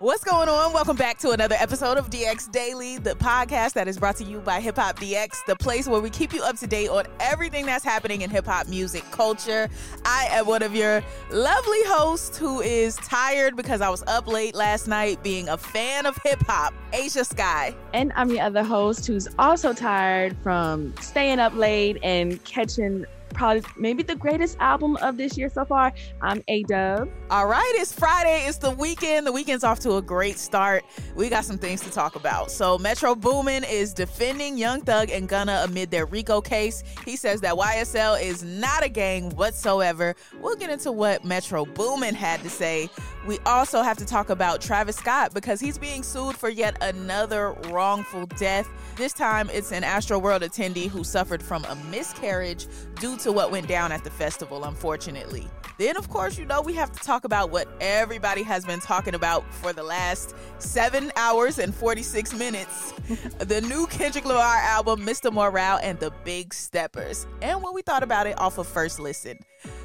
What's going on? Welcome back to another episode of DX Daily, the podcast that is brought to you by Hip Hop DX, the place where we keep you up to date on everything that's happening in hip hop music culture. I am one of your lovely hosts who is tired because I was up late last night being a fan of hip hop, Ashia Skye. And I'm your other host who's also tired from staying up late and catching probably maybe the greatest album of this year so far. I'm A Dub. All right, it's Friday. It's the weekend. The weekend's off to a great start. We got some things to talk about. So Metro Boomin is defending Young Thug and Gunna amid their RICO case. He says that YSL is not a gang whatsoever. We'll get into what Metro Boomin had to say. We also have to talk about Travis Scott because he's being sued for yet another wrongful death. This time it's an Astroworld attendee who suffered from a miscarriage due to what went down at the festival, unfortunately. Then, of course, you know, we have to talk about what everybody has been talking about for the last seven hours and 46 minutes the new Kendrick Lamar album, Mr. Morale, and the Big Steppers, and what we thought about it off of First Listen.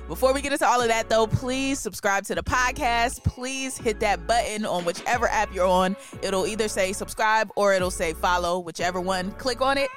Before we get into all of that, though, please subscribe to the podcast. Please hit that button on whichever app you're on. It'll either say subscribe or it'll say follow, whichever one. Click on it.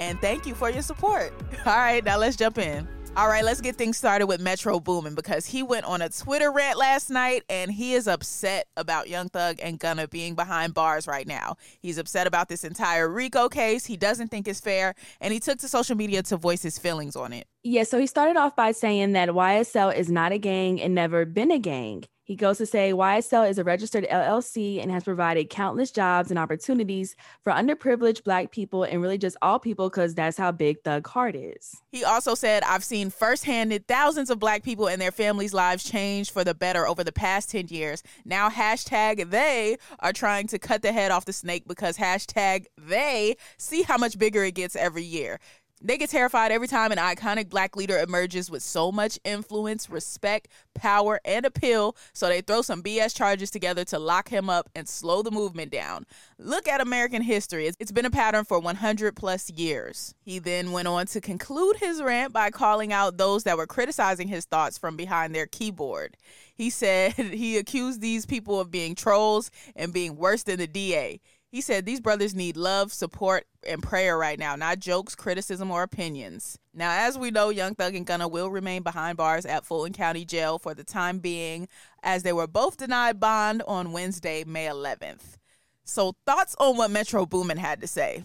And thank you for your support. All right, now let's jump in. All right, let's get things started with Metro Boomin because he went on a Twitter rant last night and he is upset about Young Thug and Gunna being behind bars right now. He's upset about this entire RICO case. He doesn't think it's fair and he took to social media to voice his feelings on it. Yeah, so he started off by saying that YSL is not a gang and never been a gang. He goes to say YSL is a registered LLC and has provided countless jobs and opportunities for underprivileged Black people and really just all people because that's how big Thug Heart is. He also said, I've seen firsthand thousands of Black people and their families' lives change for the better over the past 10 years. Now, hashtag they are trying to cut the head off the snake because hashtag they see how much bigger it gets every year. They get terrified every time an iconic black leader emerges with so much influence, respect, power, and appeal, so they throw some BS charges together to lock him up and slow the movement down. Look at American history. It's been a pattern for 100 plus years. He then went on to conclude his rant by calling out those that were criticizing his thoughts from behind their keyboard. He said he accused these people of being trolls and being worse than the DA. He said these brothers need love, support, and prayer right now, not jokes, criticism, or opinions. Now, as we know, Young Thug and Gunna will remain behind bars at Fulton County Jail for the time being, as they were both denied bond on Wednesday, May 11th. So, thoughts on what Metro Boomin had to say?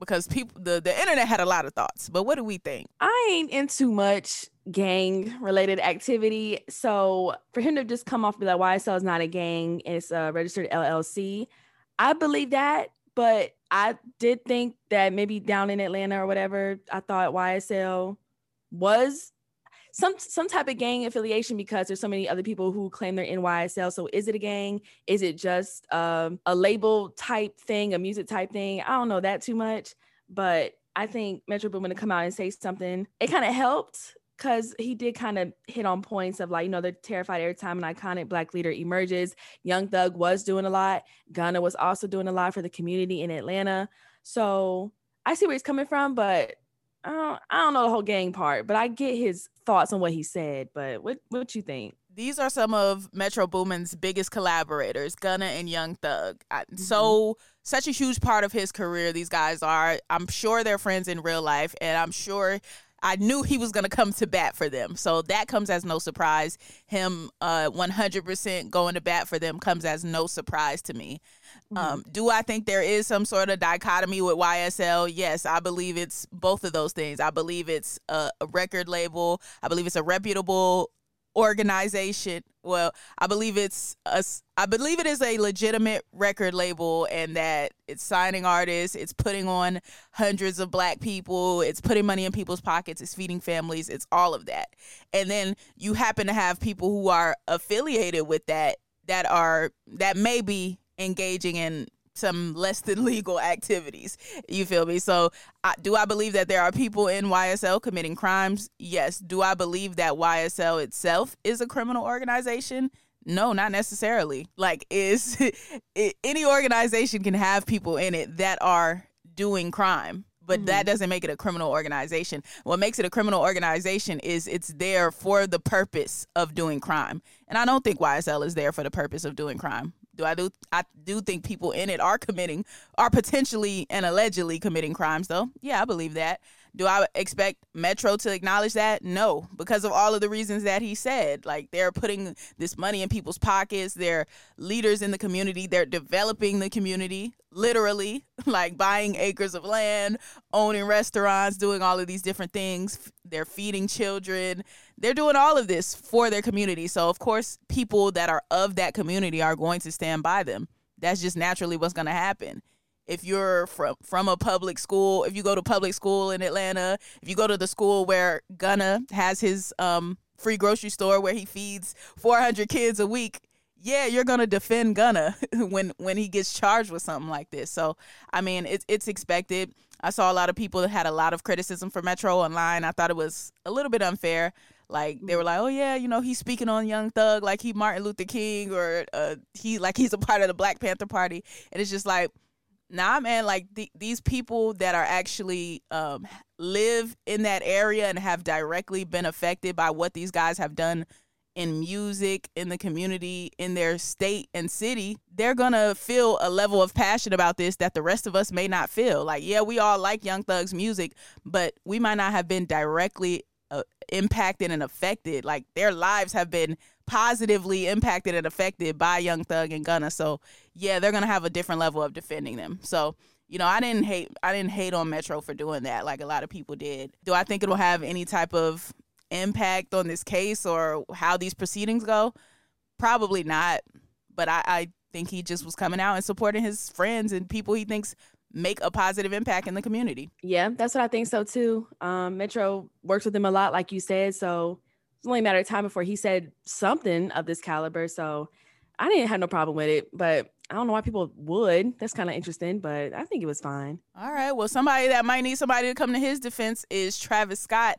Because people, the, the internet had a lot of thoughts, but what do we think? I ain't into much gang related activity. So, for him to just come off and be like, YSL is not a gang, it's a registered LLC I believe that, but I did think that maybe down in Atlanta or whatever, I thought YSL was some some type of gang affiliation because there's so many other people who claim they're in YSL. So is it a gang? Is it just um, a label type thing, a music type thing? I don't know that too much, but I think Metro Boomin to come out and say something, it kind of helped because he did kind of hit on points of like, you know, they're terrified every time an iconic black leader emerges. Young Thug was doing a lot. Gunna was also doing a lot for the community in Atlanta. So I see where he's coming from, but I don't, I don't know the whole gang part, but I get his thoughts on what he said. But what what you think? These are some of Metro Boomin's biggest collaborators, Gunna and Young Thug. Mm-hmm. So such a huge part of his career. These guys are. I'm sure they're friends in real life, and I'm sure I knew he was going to come to bat for them. So that comes as no surprise. Him uh, 100% going to bat for them comes as no surprise to me. Mm-hmm. Um, do I think there is some sort of dichotomy with YSL? Yes, I believe it's both of those things. I believe it's a, a record label. I believe it's a reputable organization. Well, I believe it's a, I believe it is a legitimate record label and that it's signing artists, it's putting on hundreds of black people, it's putting money in people's pockets, it's feeding families, it's all of that. And then you happen to have people who are affiliated with that that are that may be engaging in some less than legal activities. You feel me? So, I, do I believe that there are people in YSL committing crimes? Yes. Do I believe that YSL itself is a criminal organization? No, not necessarily. Like, is any organization can have people in it that are doing crime but mm-hmm. that doesn't make it a criminal organization. What makes it a criminal organization is it's there for the purpose of doing crime. And I don't think YSL is there for the purpose of doing crime. Do I do I do think people in it are committing are potentially and allegedly committing crimes though? Yeah, I believe that. Do I expect Metro to acknowledge that? No, because of all of the reasons that he said. Like they're putting this money in people's pockets, they're leaders in the community, they're developing the community, literally, like buying acres of land, owning restaurants, doing all of these different things. They're feeding children. They're doing all of this for their community. So, of course, people that are of that community are going to stand by them. That's just naturally what's going to happen if you're from from a public school, if you go to public school in Atlanta, if you go to the school where Gunna has his um, free grocery store where he feeds 400 kids a week, yeah, you're gonna defend Gunna when when he gets charged with something like this. So I mean, it's it's expected. I saw a lot of people that had a lot of criticism for Metro online. I thought it was a little bit unfair. Like they were like, oh yeah, you know, he's speaking on Young Thug like he Martin Luther King or uh, he like he's a part of the Black Panther Party, and it's just like nah man like the, these people that are actually um, live in that area and have directly been affected by what these guys have done in music in the community in their state and city they're gonna feel a level of passion about this that the rest of us may not feel. Like yeah we all like young thug's music but we might not have been directly uh, impacted and affected like their lives have been positively impacted and affected by Young Thug and Gunna. So yeah, they're gonna have a different level of defending them. So you know, I didn't hate I didn't hate on Metro for doing that like a lot of people did. Do I think it'll have any type of impact on this case or how these proceedings go? Probably not. But I, I think he just was coming out and supporting his friends and people he thinks make a positive impact in the community. Yeah, that's what I think so too. Um, Metro works with him a lot, like you said. So it's only a matter of time before he said something of this caliber. So I didn't have no problem with it, but I don't know why people would. That's kind of interesting, but I think it was fine. All right. Well, somebody that might need somebody to come to his defense is Travis Scott.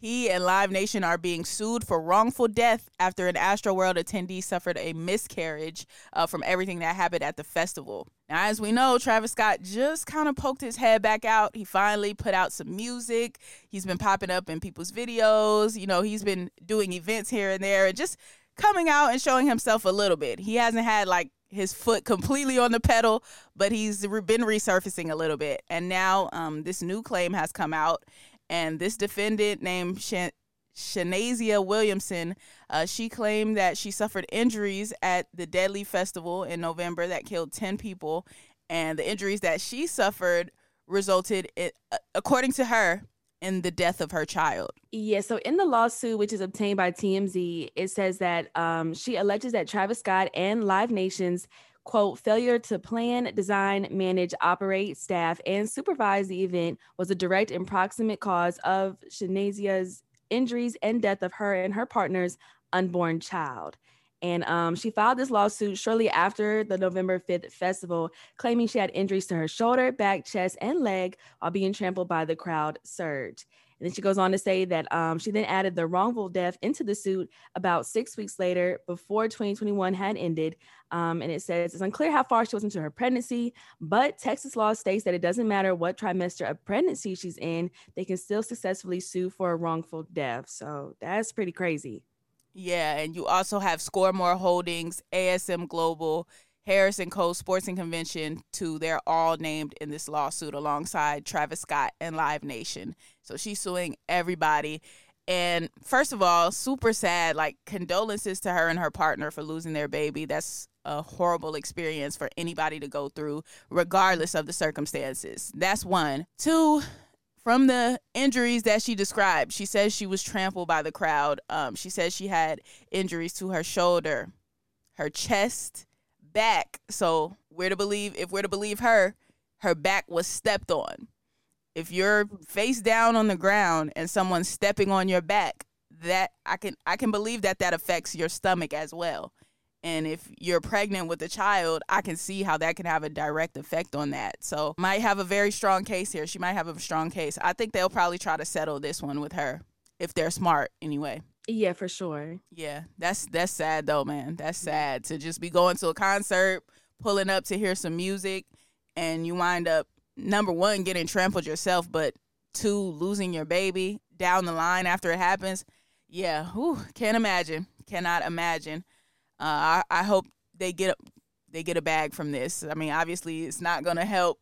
He and Live Nation are being sued for wrongful death after an Astroworld attendee suffered a miscarriage uh, from everything that happened at the festival. Now, as we know, Travis Scott just kind of poked his head back out. He finally put out some music. He's been popping up in people's videos. You know, he's been doing events here and there and just coming out and showing himself a little bit. He hasn't had like his foot completely on the pedal, but he's been resurfacing a little bit. And now um, this new claim has come out, and this defendant named Shan- Shanazia Williamson, uh, she claimed that she suffered injuries at the Deadly Festival in November that killed 10 people. And the injuries that she suffered resulted, in, uh, according to her, in the death of her child. Yeah, so in the lawsuit, which is obtained by TMZ, it says that um, she alleges that Travis Scott and Live Nation's quote, failure to plan, design, manage, operate, staff, and supervise the event was a direct and proximate cause of Shanazia's injuries and death of her and her partner's unborn child. And um, she filed this lawsuit shortly after the November 5th festival, claiming she had injuries to her shoulder, back, chest, and leg while being trampled by the crowd surge. And then she goes on to say that um, she then added the wrongful death into the suit about six weeks later, before 2021 had ended. Um, and it says it's unclear how far she was into her pregnancy, but Texas law states that it doesn't matter what trimester of pregnancy she's in, they can still successfully sue for a wrongful death. So that's pretty crazy. Yeah, and you also have Scoremore Holdings, ASM Global, Harris and Co. Sports and Convention, to They're all named in this lawsuit alongside Travis Scott and Live Nation. So she's suing everybody. And first of all, super sad. Like condolences to her and her partner for losing their baby. That's a horrible experience for anybody to go through, regardless of the circumstances. That's one. Two, from the injuries that she described, she says she was trampled by the crowd. Um, she says she had injuries to her shoulder, her chest, back. So we're to believe if we're to believe her, her back was stepped on. If you're face down on the ground and someone's stepping on your back, that I can I can believe that that affects your stomach as well. And if you're pregnant with a child, I can see how that can have a direct effect on that. So, might have a very strong case here. She might have a strong case. I think they'll probably try to settle this one with her if they're smart anyway. Yeah, for sure. Yeah, that's that's sad though, man. That's sad to just be going to a concert, pulling up to hear some music, and you wind up number one getting trampled yourself, but two losing your baby down the line after it happens. Yeah, whew, can't imagine. Cannot imagine. Uh, I, I hope they get a, they get a bag from this. I mean, obviously, it's not gonna help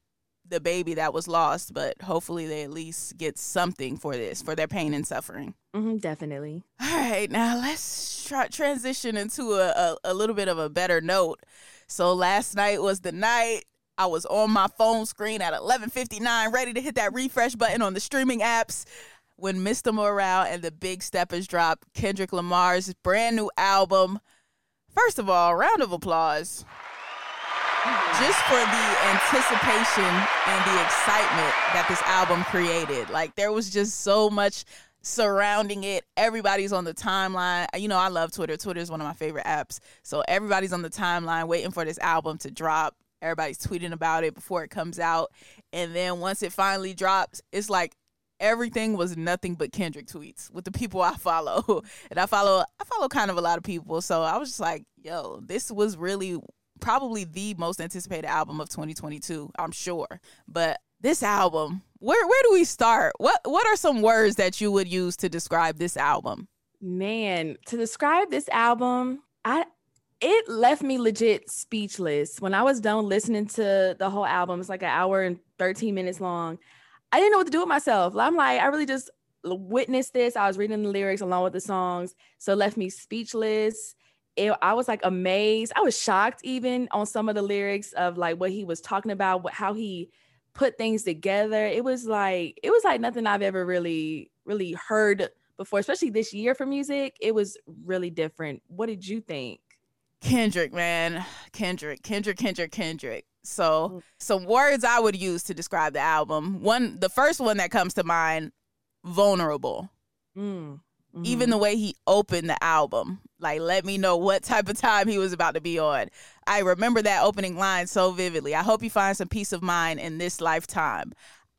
the baby that was lost, but hopefully they at least get something for this, for their pain and suffering. Mm-hmm, definitely. All right, now let's try transition into a, a, a little bit of a better note. So last night was the night I was on my phone screen at 11:59, ready to hit that refresh button on the streaming apps when Mr. Morale and the Big Steppers dropped Kendrick Lamar's brand new album. First of all, round of applause just for the anticipation and the excitement that this album created. Like there was just so much surrounding it. Everybody's on the timeline. You know, I love Twitter. Twitter is one of my favorite apps. So everybody's on the timeline waiting for this album to drop. Everybody's tweeting about it before it comes out. And then once it finally drops, it's like everything was nothing but Kendrick tweets with the people I follow. And I follow I follow kind of a lot of people. So I was just like, yo, this was really probably the most anticipated album of 2022, I'm sure. But this album, where where do we start? What what are some words that you would use to describe this album? Man, to describe this album, I it left me legit speechless. When I was done listening to the whole album, it's like an hour and 13 minutes long. I didn't know what to do with myself. I'm like, I really just witnessed this. I was reading the lyrics along with the songs. So it left me speechless it, I was like amazed. I was shocked even on some of the lyrics of like what he was talking about, what, how he put things together. It was like it was like nothing I've ever really really heard before, especially this year for music. It was really different. What did you think? Kendrick, man, Kendrick, Kendrick, Kendrick, Kendrick. So, mm. some words I would use to describe the album. One, the first one that comes to mind, vulnerable. Mm. Mm-hmm. Even the way he opened the album, like let me know what type of time he was about to be on. I remember that opening line so vividly. I hope you find some peace of mind in this lifetime.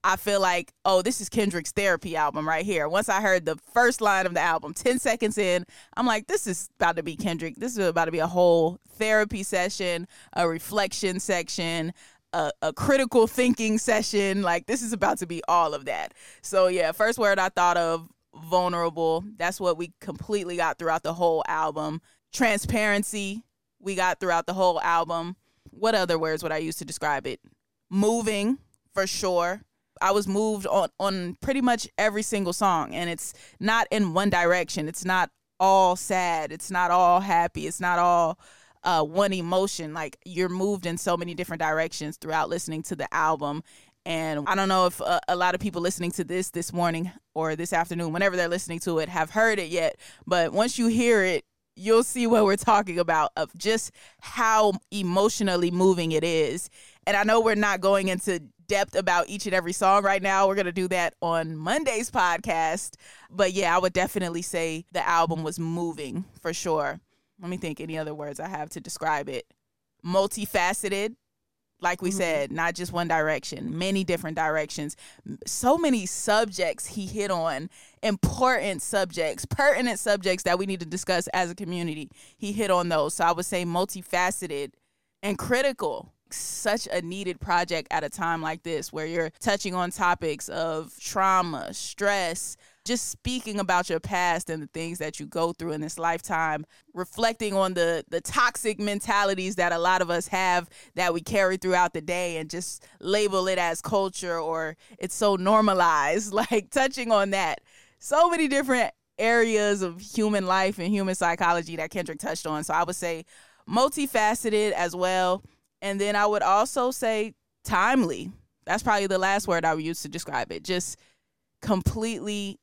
I feel like, oh, this is Kendrick's therapy album right here. Once I heard the first line of the album, 10 seconds in, I'm like, this is about to be Kendrick. This is about to be a whole therapy session, a reflection section, a, a, critical thinking session. Like, this is about to be all of that. So, yeah, first word I thought of vulnerable. That's what we completely got throughout the whole album. Transparency, we got throughout the whole album. What other words would I use to describe it? Moving, for sure. I was moved on on pretty much every single song and it's not in one direction. It's not all sad. It's not all happy. It's not all uh, one emotion. Like you're moved in so many different directions throughout listening to the album. And I don't know if uh, a lot of people listening to this this morning or this afternoon, whenever they're listening to it, have heard it yet. But once you hear it, you'll see what we're talking about of just how emotionally moving it is. And I know we're not going into depth about each and every song right now. We're going to do that on Monday's podcast. But yeah, I would definitely say the album was moving for sure. Let me think any other words I have to describe it. Multifaceted like we mm-hmm. said, not just one direction, many different directions. So many subjects he hit on, important subjects, pertinent subjects that we need to discuss as a community. He hit on those. So I would say multifaceted and critical. Such a needed project at a time like this where you're touching on topics of trauma, stress, just speaking about your past and the things that you go through in this lifetime, reflecting on the the toxic mentalities that a lot of us have that we carry throughout the day and just label it as culture or it's so normalized, like touching on that. So many different areas of human life and human psychology that Kendrick touched on. So I would say multifaceted as well. And then I would also say timely. That's probably the last word I would use to describe it. Just completely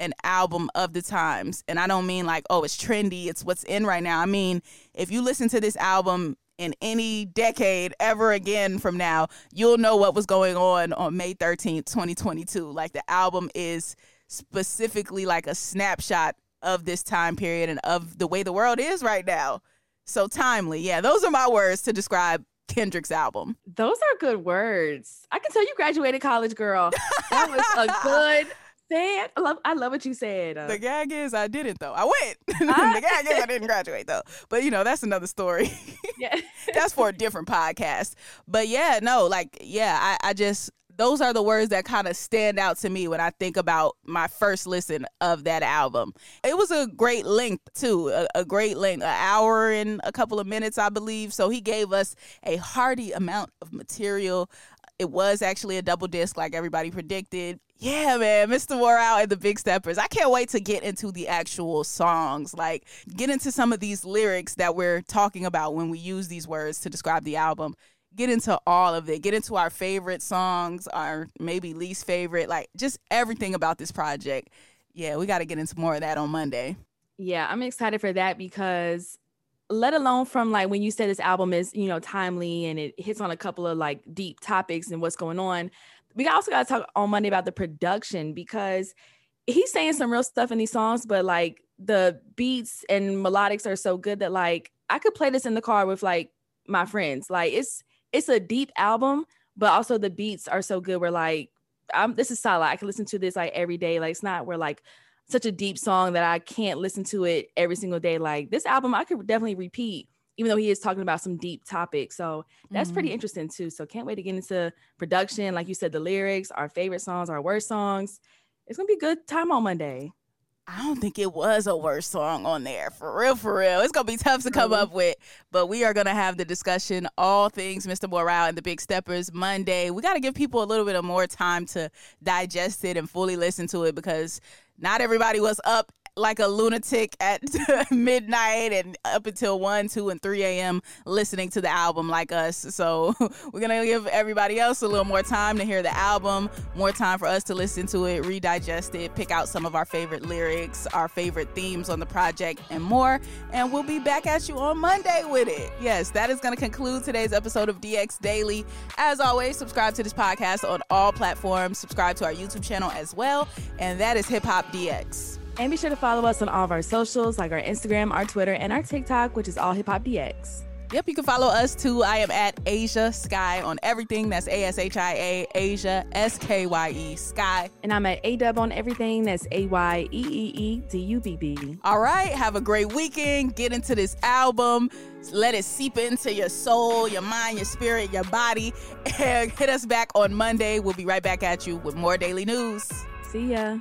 an album of the times. And I don't mean like, oh, it's trendy, it's what's in right now. I mean, if you listen to this album in any decade ever again from now, you'll know what was going on on May 13th, 2022. Like the album is specifically like a snapshot of this time period and of the way the world is right now. So timely. Yeah, those are my words to describe Kendrick's album. Those are good words. I can tell you graduated college, girl. That was a good thing. I love I love what you said. Uh, The gag is I didn't though. I went. the gag is I didn't graduate though. But you know, that's another story. yeah. that's for a different podcast. But yeah, no, like, yeah, I, I just those are the words that kind of stand out to me when I think about my first listen of that album. It was a great length too, a, a great length, an hour and a couple of minutes, I believe. So he gave us a hearty amount of material. It was actually a double disc, like everybody predicted. Yeah, man, Mr. Morale and the Big Steppers. I can't wait to get into the actual songs, like get into some of these lyrics that we're talking about when we use these words to describe the album get into all of it. Get into our favorite songs, our maybe least favorite, like just everything about this project. Yeah, we got to get into more of that on Monday. Yeah, I'm excited for that because let alone from like when you said this album is, you know, timely and it hits on a couple of like deep topics and what's going on. We also got to talk on Monday about the production because he's saying some real stuff in these songs, but like the beats and melodics are so good that like I could play this in the car with like my friends. Like it's it's a deep album, but also the beats are so good. We're like, I'm this is solid. I can listen to this like every day. Like it's not we're like such a deep song that I can't listen to it every single day. Like this album, I could definitely repeat, even though he is talking about some deep topics. So that's mm-hmm. pretty interesting too. So can't wait to get into production. Like you said, the lyrics, our favorite songs, our worst songs. It's gonna be a good time on Monday. I don't think it was a worst song on there. For real, for real. It's going to be tough to come up with, but we are going to have the discussion, all things Mr. Morale and the Big Steppers Monday. We got to give people a little bit of more time to digest it and fully listen to it because not everybody was up like a lunatic at midnight and up until 1, 2, and 3 a.m. listening to the album like us. So we're going to give everybody else a little more time to hear the album, more time for us to listen to it, redigest it, pick out some of our favorite lyrics, our favorite themes on the project, and more. And we'll be back at you on Monday with it. Yes, that is going to conclude today's episode of DX Daily. As always, subscribe to this podcast on all platforms, subscribe to our YouTube channel as well. And that is Hip Hop DX. And be sure to follow us on all of our socials, like our Instagram, our Twitter, and our TikTok, which is all Hip Hop DX. Yep, you can follow us too. I am at Ashia Skye on everything. That's A S H I A, Ashia S K Y E, Skye. And I'm at A Dub on everything. That's A Y E E E D U B B. All right, have a great weekend. Get into this album. Let it seep into your soul, your mind, your spirit, your body. And hit us back on Monday. We'll be right back at you with more daily news. See ya.